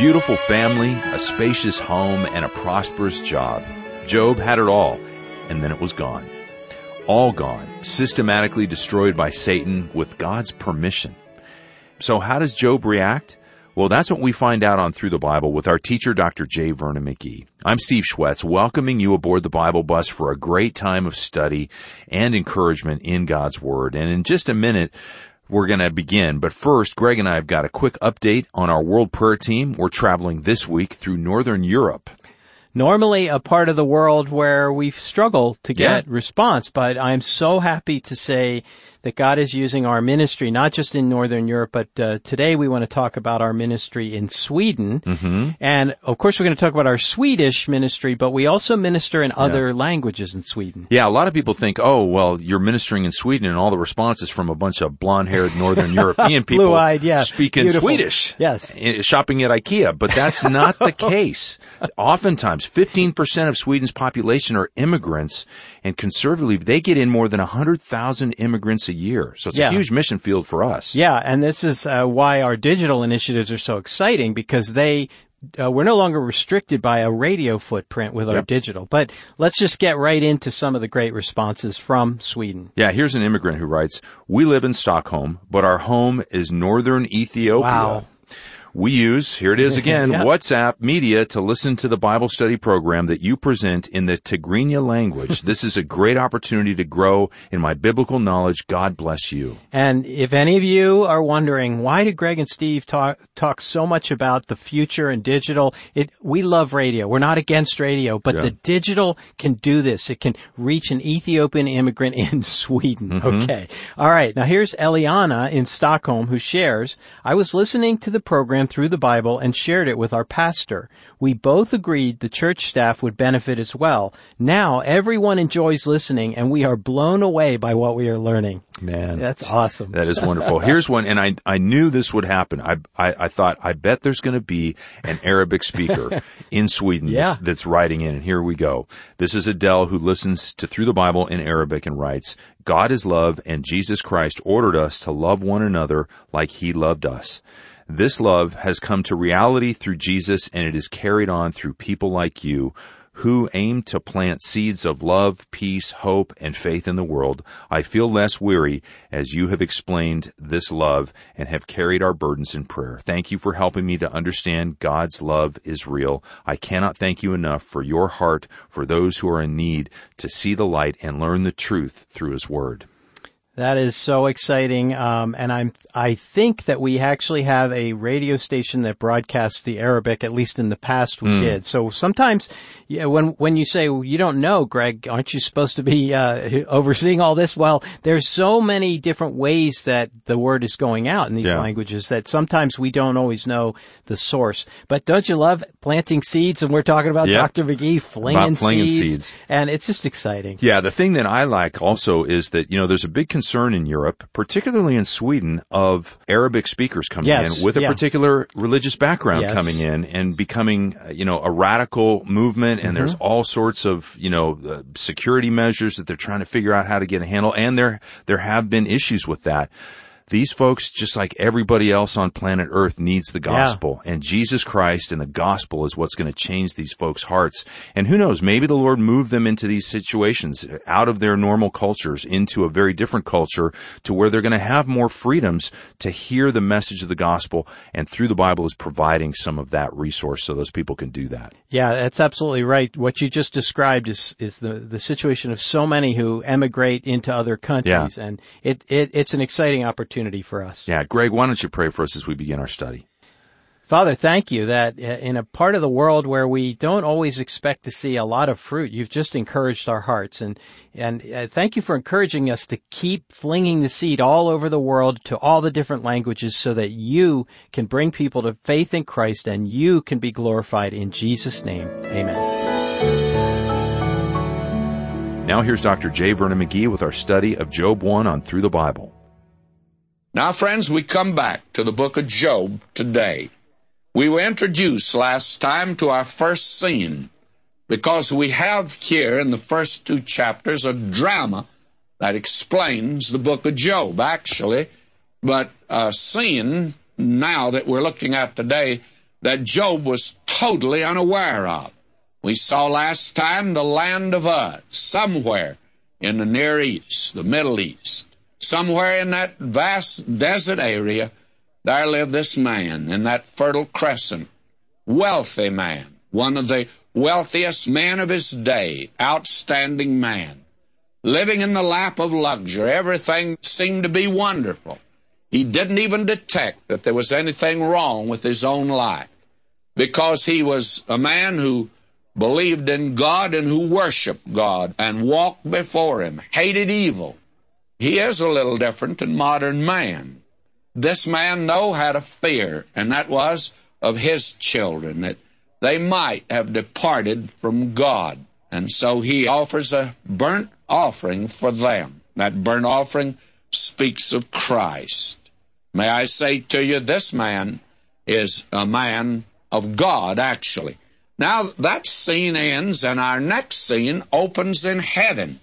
Beautiful family, a spacious home, and a prosperous job. Job had it all, and then it was gone. All gone, systematically destroyed by Satan with God's permission. So how does Job react? Well, that's what we find out on Through the Bible with our teacher, Dr. J. Vernon McGee. I'm Steve Schwartz, welcoming you aboard the Bible bus for a great time of study and encouragement in God's Word. And in just a minute, we're going to begin. But first, Greg and I have got a quick update on our World Prayer Team. We're traveling this week through Northern Europe. Normally a part of the world where we struggle to get yeah. response, but I'm so happy to say that God is using our ministry, not just in Northern Europe, but uh, today we want to talk about our ministry in Sweden. Mm-hmm. And of course we're going to talk about our Swedish ministry, but we also minister in other yeah. languages in Sweden. Yeah, a lot of people think, oh, well, you're ministering in Sweden and all the responses from a bunch of blonde-haired Northern European people Blue-eyed, yeah. speaking Beautiful. Swedish. Yes. Shopping at IKEA, but that's not the case. Oftentimes, 15% of Sweden's population are immigrants and conservatively, they get in more than 100,000 immigrants a year. So it's yeah. a huge mission field for us. Yeah, and this is uh, why our digital initiatives are so exciting because they uh, we're no longer restricted by a radio footprint with our yep. digital. But let's just get right into some of the great responses from Sweden. Yeah, here's an immigrant who writes, "We live in Stockholm, but our home is northern Ethiopia." Wow. We use, here it is again, yeah. WhatsApp media to listen to the Bible study program that you present in the Tigrinya language. this is a great opportunity to grow in my biblical knowledge. God bless you. And if any of you are wondering, why did Greg and Steve talk, talk so much about the future and digital? It, we love radio. We're not against radio, but yeah. the digital can do this. It can reach an Ethiopian immigrant in Sweden. Mm-hmm. Okay. All right. Now here's Eliana in Stockholm who shares, I was listening to the program through the Bible and shared it with our pastor. We both agreed the church staff would benefit as well. Now everyone enjoys listening and we are blown away by what we are learning. Man. That's awesome. That is wonderful. Here's one, and I, I knew this would happen. I, I, I thought, I bet there's going to be an Arabic speaker in Sweden yeah. that's, that's writing in, and here we go. This is Adele who listens to Through the Bible in Arabic and writes, God is love and Jesus Christ ordered us to love one another like he loved us. This love has come to reality through Jesus and it is carried on through people like you who aim to plant seeds of love, peace, hope, and faith in the world. I feel less weary as you have explained this love and have carried our burdens in prayer. Thank you for helping me to understand God's love is real. I cannot thank you enough for your heart for those who are in need to see the light and learn the truth through His Word. That is so exciting, um, and I'm I think that we actually have a radio station that broadcasts the Arabic. At least in the past, we mm. did. So sometimes, yeah, when when you say well, you don't know, Greg, aren't you supposed to be uh, overseeing all this? Well, there's so many different ways that the word is going out in these yeah. languages that sometimes we don't always know the source. But don't you love planting seeds? And we're talking about yeah. Dr. McGee flinging, flinging seeds, seeds, and it's just exciting. Yeah, the thing that I like also is that you know there's a big concern in Europe, particularly in Sweden, of Arabic speakers coming yes, in with a yeah. particular religious background yes. coming in and becoming, uh, you know, a radical movement. And mm-hmm. there's all sorts of, you know, uh, security measures that they're trying to figure out how to get a handle. And there, there have been issues with that. These folks, just like everybody else on planet earth, needs the gospel. Yeah. And Jesus Christ and the gospel is what's going to change these folks' hearts. And who knows, maybe the Lord moved them into these situations out of their normal cultures into a very different culture to where they're going to have more freedoms to hear the message of the gospel. And through the Bible is providing some of that resource so those people can do that. Yeah, that's absolutely right. What you just described is, is the, the situation of so many who emigrate into other countries. Yeah. And it, it, it's an exciting opportunity opportunity for us. Yeah. Greg, why don't you pray for us as we begin our study? Father, thank you that uh, in a part of the world where we don't always expect to see a lot of fruit, you've just encouraged our hearts and and uh, thank you for encouraging us to keep flinging the seed all over the world to all the different languages so that you can bring people to faith in Christ and you can be glorified in Jesus name. Amen. Now here's Dr. J. Vernon McGee with our study of Job 1 on Through the Bible. Now, friends, we come back to the book of Job today. We were introduced last time to our first scene because we have here in the first two chapters a drama that explains the book of Job, actually. But a scene now that we're looking at today that Job was totally unaware of. We saw last time the land of Uz, somewhere in the Near East, the Middle East. Somewhere in that vast desert area, there lived this man in that fertile crescent. Wealthy man, one of the wealthiest men of his day, outstanding man. Living in the lap of luxury, everything seemed to be wonderful. He didn't even detect that there was anything wrong with his own life because he was a man who believed in God and who worshiped God and walked before Him, hated evil. He is a little different than modern man. This man, though, had a fear, and that was of his children, that they might have departed from God. And so he offers a burnt offering for them. That burnt offering speaks of Christ. May I say to you, this man is a man of God, actually. Now that scene ends and our next scene opens in heaven.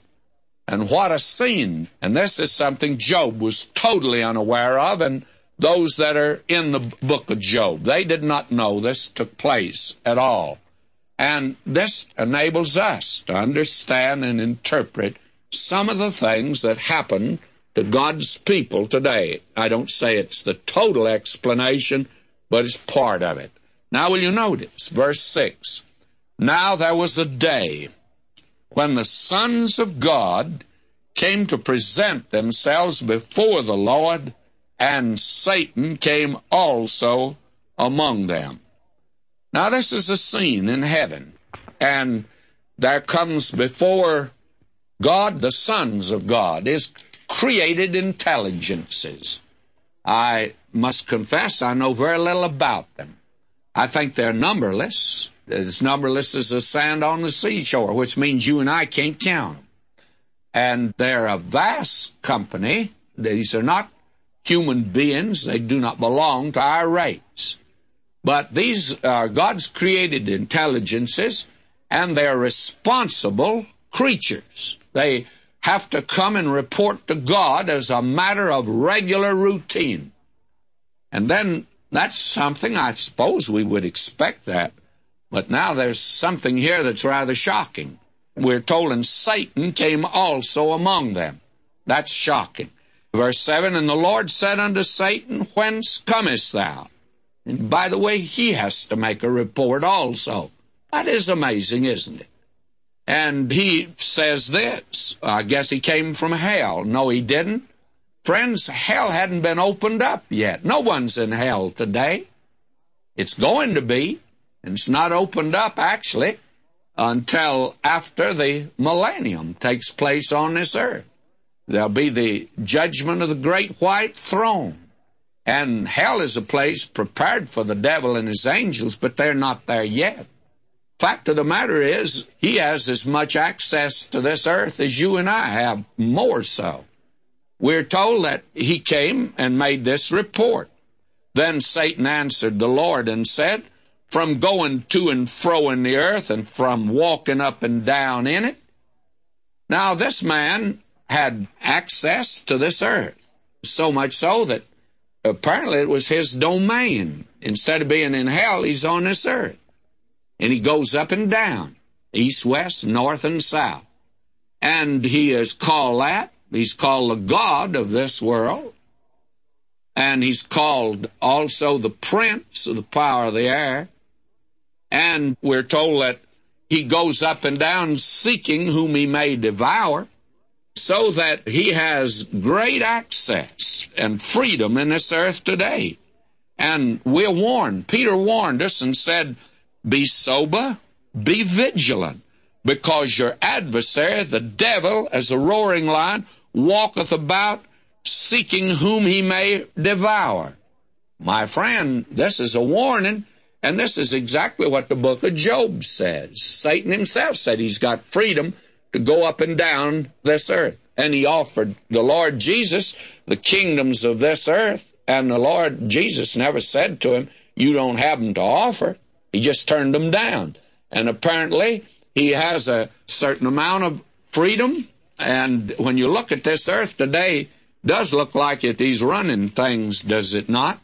And what a scene! And this is something Job was totally unaware of, and those that are in the book of Job, they did not know this took place at all. And this enables us to understand and interpret some of the things that happen to God's people today. I don't say it's the total explanation, but it's part of it. Now, will you notice verse 6? Now there was a day when the sons of God came to present themselves before the Lord, and Satan came also among them. Now, this is a scene in heaven, and there comes before God the sons of God, is created intelligences. I must confess I know very little about them. I think they're numberless. As numberless as the sand on the seashore, which means you and I can't count them. And they're a vast company. These are not human beings. They do not belong to our race. But these are God's created intelligences, and they're responsible creatures. They have to come and report to God as a matter of regular routine. And then that's something I suppose we would expect that. But now there's something here that's rather shocking. We're told, and Satan came also among them. That's shocking. Verse 7 And the Lord said unto Satan, Whence comest thou? And by the way, he has to make a report also. That is amazing, isn't it? And he says this I guess he came from hell. No, he didn't. Friends, hell hadn't been opened up yet. No one's in hell today. It's going to be, it's not opened up actually until after the millennium takes place on this earth. There'll be the judgment of the great white throne. And hell is a place prepared for the devil and his angels, but they're not there yet. Fact of the matter is, he has as much access to this earth as you and I have, more so. We're told that he came and made this report. Then Satan answered the Lord and said, From going to and fro in the earth and from walking up and down in it. Now, this man had access to this earth, so much so that apparently it was his domain. Instead of being in hell, he's on this earth. And he goes up and down, east, west, north, and south. And he is called that He's called the God of this world. And he's called also the prince of the power of the air. And we're told that he goes up and down seeking whom he may devour, so that he has great access and freedom in this earth today. And we're warned. Peter warned us and said, Be sober, be vigilant, because your adversary, the devil, as a roaring lion, walketh about seeking whom he may devour. My friend, this is a warning, and this is exactly what the book of Job says. Satan himself said he's got freedom to go up and down this earth. And he offered the Lord Jesus the kingdoms of this earth, and the Lord Jesus never said to him, You don't have them to offer. He just turned them down. And apparently, he has a certain amount of freedom and when you look at this earth today, does look like it, He's running things, does it not?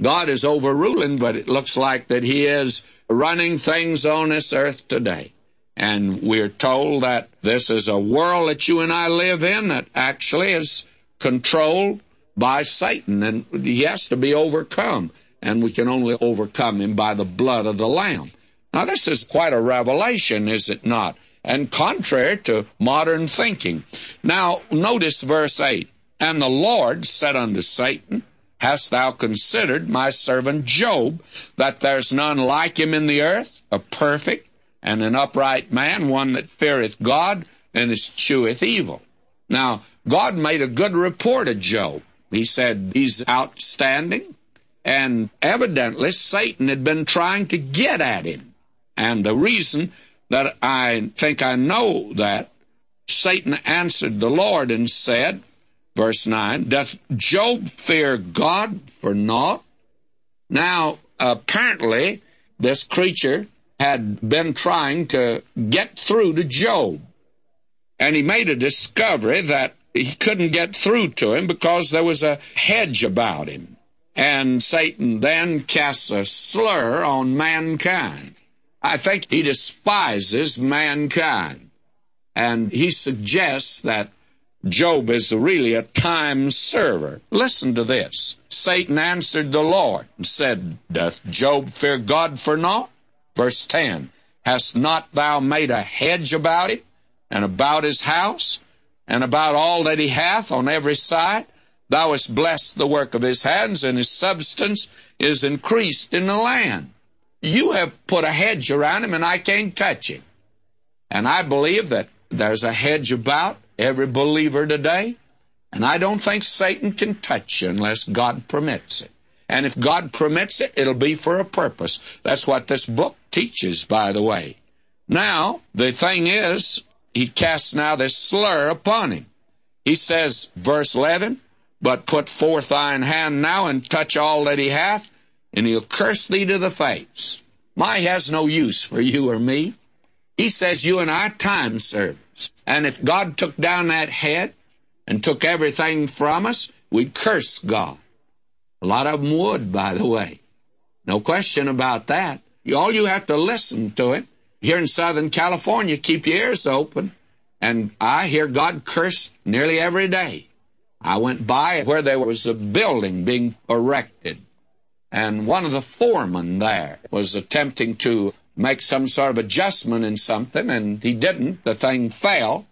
God is overruling, but it looks like that He is running things on this earth today. And we're told that this is a world that you and I live in that actually is controlled by Satan, and he has to be overcome. And we can only overcome him by the blood of the Lamb. Now, this is quite a revelation, is it not? And contrary to modern thinking. Now, notice verse 8. And the Lord said unto Satan, Hast thou considered my servant Job, that there's none like him in the earth, a perfect and an upright man, one that feareth God and escheweth evil? Now, God made a good report of Job. He said he's outstanding, and evidently Satan had been trying to get at him. And the reason that I think I know that, Satan answered the Lord and said, verse 9, Doth Job fear God for naught? Now, apparently, this creature had been trying to get through to Job. And he made a discovery that he couldn't get through to him because there was a hedge about him. And Satan then casts a slur on mankind. I think he despises mankind. And he suggests that Job is really a time server. Listen to this. Satan answered the Lord and said, Doth Job fear God for naught? Verse 10 Hast not thou made a hedge about him, and about his house, and about all that he hath on every side? Thou hast blessed the work of his hands, and his substance is increased in the land. You have put a hedge around him, and I can't touch him. And I believe that there's a hedge about every believer today, and I don't think Satan can touch you unless God permits it. And if God permits it, it'll be for a purpose. That's what this book teaches, by the way. Now, the thing is, he casts now this slur upon him. He says, verse 11, But put forth thine hand now and touch all that he hath, and he'll curse thee to the face. My has no use for you or me. He says you and I time servers. And if God took down that head and took everything from us, we'd curse God. A lot of them would, by the way. No question about that. All you have to listen to it. Here in Southern California, keep your ears open. And I hear God curse nearly every day. I went by where there was a building being erected. And one of the foremen there was attempting to make some sort of adjustment in something, and he didn't. The thing fell.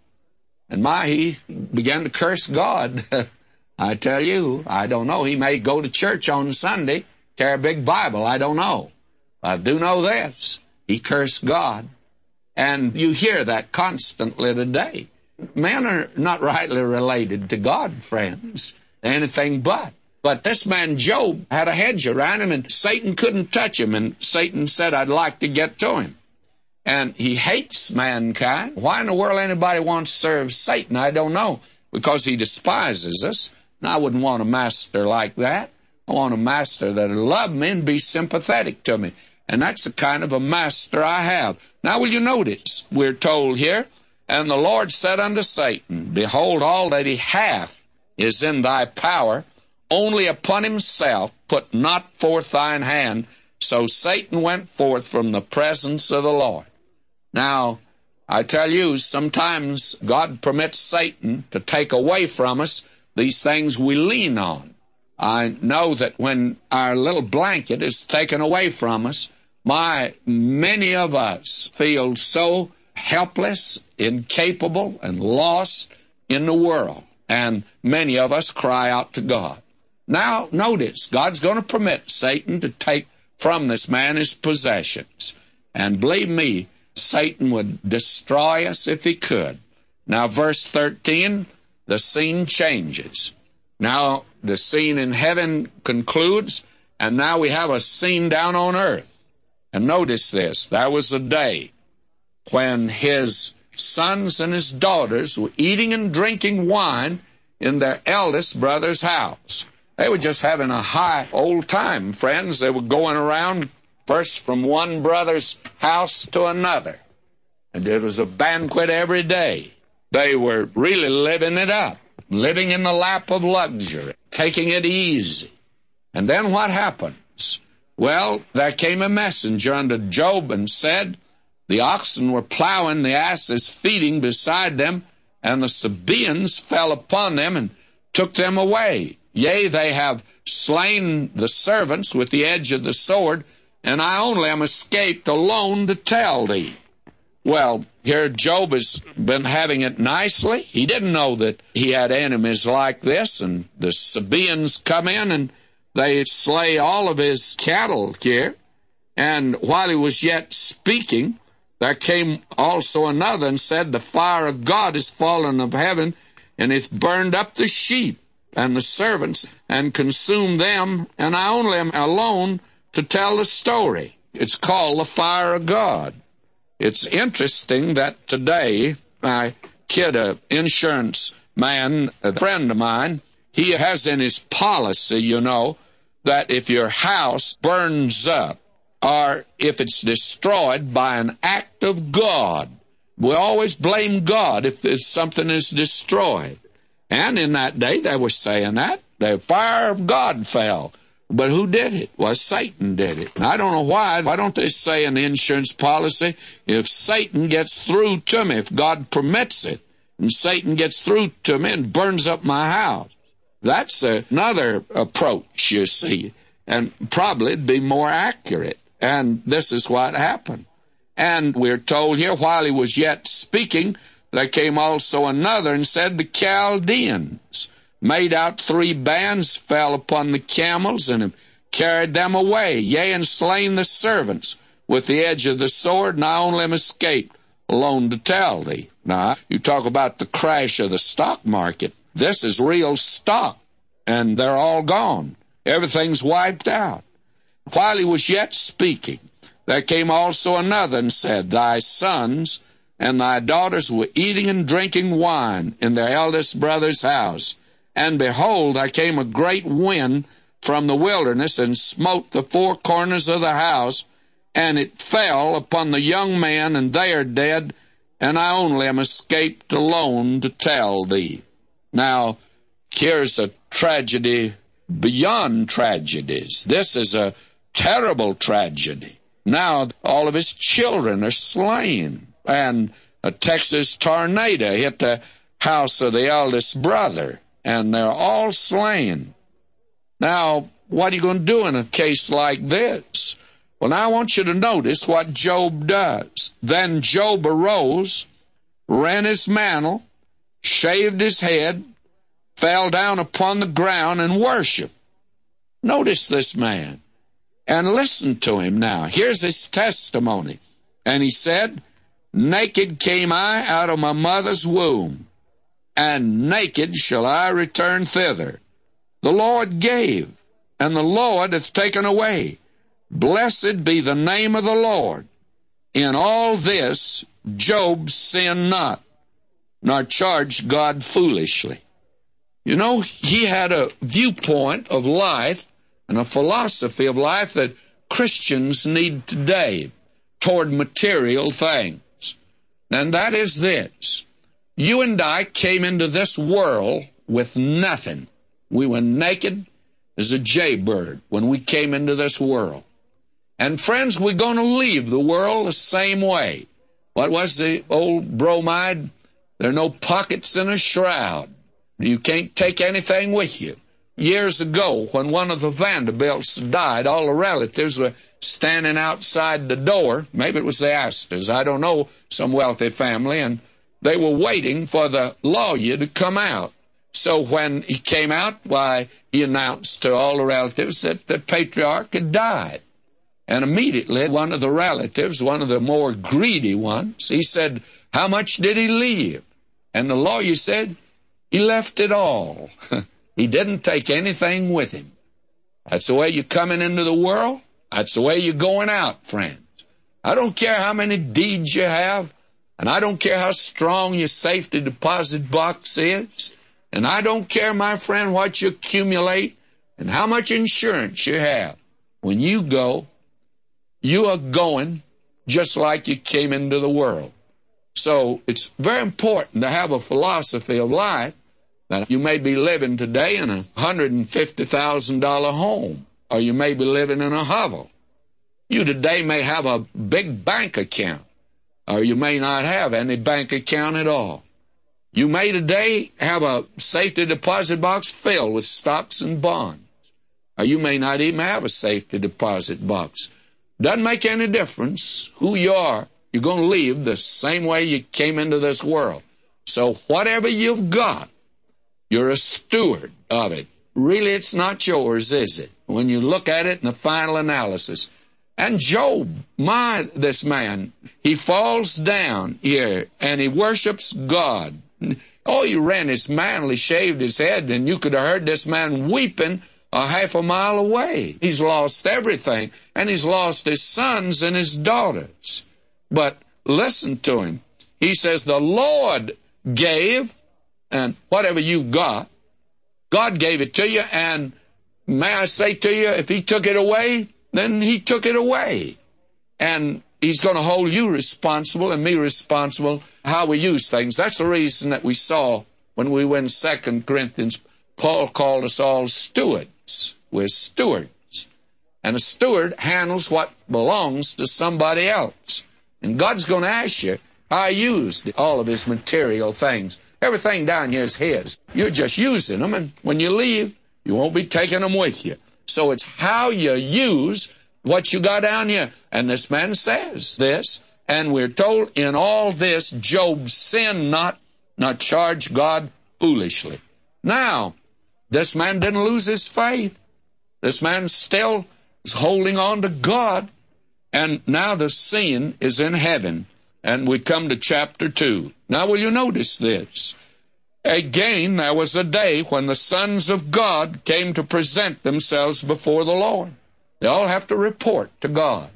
And my, he began to curse God. I tell you, I don't know. He may go to church on Sunday, carry a big Bible. I don't know. I do know this. He cursed God. And you hear that constantly today. Men are not rightly related to God, friends. Anything but. But this man Job had a hedge around him, and Satan couldn't touch him. And Satan said, I'd like to get to him. And he hates mankind. Why in the world anybody wants to serve Satan? I don't know. Because he despises us. And I wouldn't want a master like that. I want a master that'll love me and be sympathetic to me. And that's the kind of a master I have. Now, will you notice? We're told here, And the Lord said unto Satan, Behold, all that he hath is in thy power only upon himself put not forth thine hand. So Satan went forth from the presence of the Lord. Now, I tell you, sometimes God permits Satan to take away from us these things we lean on. I know that when our little blanket is taken away from us, my, many of us feel so helpless, incapable, and lost in the world. And many of us cry out to God. Now, notice, God's going to permit Satan to take from this man his possessions. And believe me, Satan would destroy us if he could. Now, verse 13, the scene changes. Now, the scene in heaven concludes, and now we have a scene down on earth. And notice this that was a day when his sons and his daughters were eating and drinking wine in their eldest brother's house. They were just having a high old time, friends. They were going around first from one brother's house to another. And it was a banquet every day. They were really living it up, living in the lap of luxury, taking it easy. And then what happens? Well, there came a messenger unto Job and said, The oxen were plowing, the asses feeding beside them, and the Sabaeans fell upon them and took them away. Yea, they have slain the servants with the edge of the sword, and I only am escaped alone to tell thee. Well, here Job has been having it nicely. He didn't know that he had enemies like this, and the Sabaeans come in and they slay all of his cattle here. And while he was yet speaking, there came also another and said, The fire of God is fallen of heaven, and hath burned up the sheep and the servants and consumed them, and I only am alone to tell the story. It's called the fire of God. It's interesting that today, my kid, a insurance man, a friend of mine, he has in his policy, you know, that if your house burns up or if it's destroyed by an act of God, we always blame God if something is destroyed. And in that day, they were saying that. The fire of God fell. But who did it? Well, Satan did it. I don't know why. Why don't they say in the insurance policy, if Satan gets through to me, if God permits it, and Satan gets through to me and burns up my house? That's another approach, you see, and probably it'd be more accurate. And this is what happened. And we're told here, while he was yet speaking, there came also another and said, The Chaldeans made out three bands, fell upon the camels, and carried them away, yea, and slain the servants with the edge of the sword, and I only am escaped alone to tell thee. Now, you talk about the crash of the stock market. This is real stock, and they're all gone. Everything's wiped out. While he was yet speaking, there came also another and said, Thy sons and thy daughters were eating and drinking wine in their eldest brother's house. And behold, there came a great wind from the wilderness and smote the four corners of the house, and it fell upon the young man, and they are dead, and I only am escaped alone to tell thee. Now, here's a tragedy beyond tragedies. This is a terrible tragedy. Now, all of his children are slain and a Texas tornado hit the house of the eldest brother, and they're all slain. Now, what are you going to do in a case like this? Well, now I want you to notice what Job does. Then Job arose, ran his mantle, shaved his head, fell down upon the ground, and worshiped. Notice this man and listen to him now. Here's his testimony. And he said, Naked came I out of my mother's womb, and naked shall I return thither. The Lord gave, and the Lord hath taken away. Blessed be the name of the Lord. In all this Job sinned not, nor charged God foolishly. You know, he had a viewpoint of life and a philosophy of life that Christians need today toward material things. And that is this. You and I came into this world with nothing. We were naked as a jaybird when we came into this world. And friends, we're going to leave the world the same way. What was the old bromide? There are no pockets in a shroud. You can't take anything with you. Years ago, when one of the Vanderbilts died, all the relatives were standing outside the door. Maybe it was the Astors. I don't know, some wealthy family, and they were waiting for the lawyer to come out. So when he came out, why, he announced to all the relatives that the patriarch had died. And immediately, one of the relatives, one of the more greedy ones, he said, How much did he leave? And the lawyer said, He left it all. he didn't take anything with him. That's the way you're coming into the world. That's the way you're going out, friends. I don't care how many deeds you have, and I don't care how strong your safety deposit box is, and I don't care, my friend, what you accumulate and how much insurance you have. When you go, you are going just like you came into the world. So it's very important to have a philosophy of life That you may be living today in a $150,000 home, or you may be living in a hovel. You today may have a big bank account, or you may not have any bank account at all. You may today have a safety deposit box filled with stocks and bonds. Or you may not even have a safety deposit box. Doesn't make any difference who you are. You're going to leave the same way you came into this world. So whatever you've got, you're a steward of it. Really, it's not yours, is it? When you look at it in the final analysis. And Job, my, this man, he falls down here and he worships God. Oh, he ran his manly, shaved his head, and you could have heard this man weeping a half a mile away. He's lost everything, and he's lost his sons and his daughters. But listen to him. He says, The Lord gave, and whatever you've got, God gave it to you, and may I say to you, if He took it away, then He took it away. And He's going to hold you responsible and me responsible how we use things. That's the reason that we saw when we went Second Corinthians, Paul called us all stewards. We're stewards. And a steward handles what belongs to somebody else. And God's going to ask you how you used all of His material things. Everything down here is His. You're just using them, and when you leave, you won't be taking them with you. So it's how you use what you got down here. And this man says this, and we're told in all this, Job sinned not, not charged God foolishly. Now, this man didn't lose his faith. This man still is holding on to God. And now the sin is in heaven. And we come to chapter 2. Now, will you notice this? Again, there was a day when the sons of God came to present themselves before the Lord. They all have to report to God.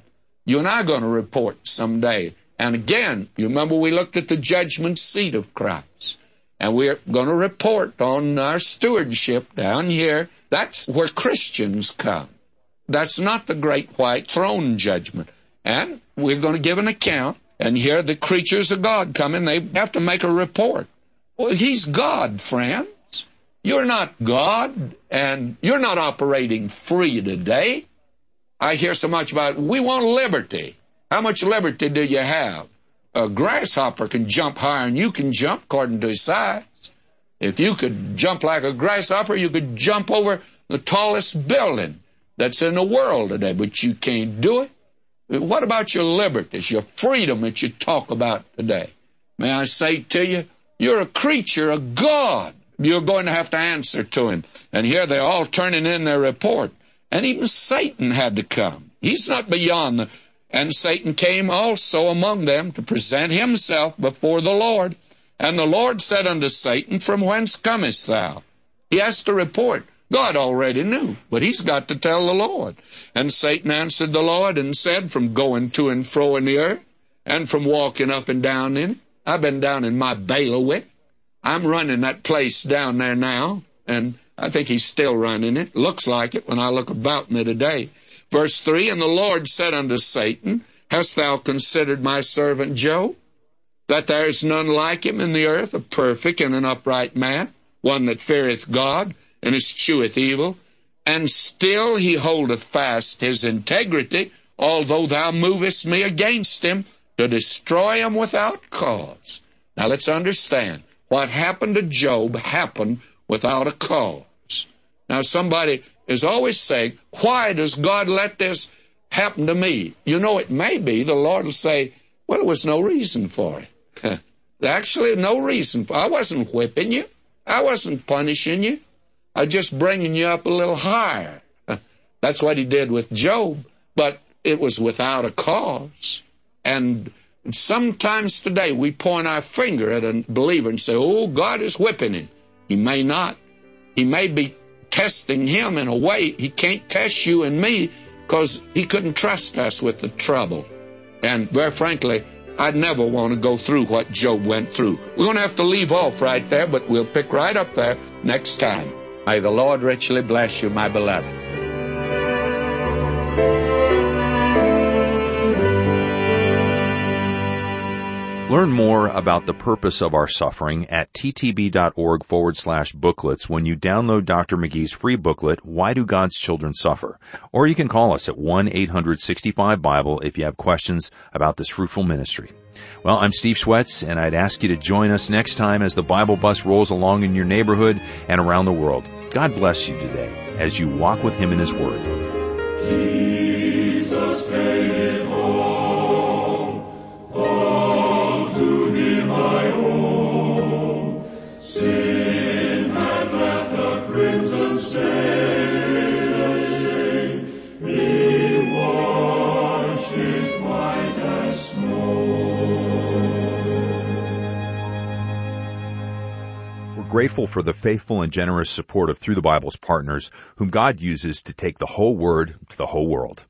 You and I are going to report someday. And again, you remember we looked at the judgment seat of Christ. And we're going to report on our stewardship down here. That's where Christians come. That's not the great white throne judgment. And we're going to give an account. And here the creatures of God come in. They have to make a report. Well, He's God, friends. You're not God, and you're not operating free today. I hear so much about we want liberty. How much liberty do you have? A grasshopper can jump higher than you can jump according to his size. If you could jump like a grasshopper, you could jump over the tallest building that's in the world today, but you can't do it. What about your liberties, your freedom that you talk about today? May I say to you, you're a creature of God. You're going to have to answer to Him. And here they're all turning in their report. And even Satan had to come. He's not beyond the. And Satan came also among them to present himself before the Lord. And the Lord said unto Satan, From whence comest thou? He has to report. God already knew, but he's got to tell the Lord. And Satan answered the Lord and said, From going to and fro in the earth, and from walking up and down in it. I've been down in my bailiwick. I'm running that place down there now, and I think he's still running it. Looks like it when I look about me today. Verse 3 And the Lord said unto Satan, Hast thou considered my servant Job? That there is none like him in the earth, a perfect and an upright man, one that feareth God and escheweth evil. And still he holdeth fast his integrity, although thou movest me against him to destroy him without cause. Now let's understand. What happened to Job happened without a cause. Now, somebody is always saying, Why does God let this happen to me? You know, it may be the Lord will say, Well, there was no reason for it. Actually, no reason. For, I wasn't whipping you, I wasn't punishing you. I was just bringing you up a little higher. That's what he did with Job, but it was without a cause. And sometimes today we point our finger at a believer and say, Oh, God is whipping him. He may not. He may be testing him in a way he can't test you and me because he couldn't trust us with the trouble. And very frankly, I'd never want to go through what Job went through. We're going to have to leave off right there, but we'll pick right up there next time. May the Lord richly bless you, my beloved. Learn more about the purpose of our suffering at ttb.org forward slash booklets when you download Dr. McGee's free booklet, Why Do God's Children Suffer? Or you can call us at 1-800-65-BIBLE if you have questions about this fruitful ministry. Well, I'm Steve Schwartz, and I'd ask you to join us next time as the Bible bus rolls along in your neighborhood and around the world. God bless you today as you walk with Him in His Word. Grateful for the faithful and generous support of Through the Bible's partners, whom God uses to take the whole Word to the whole world.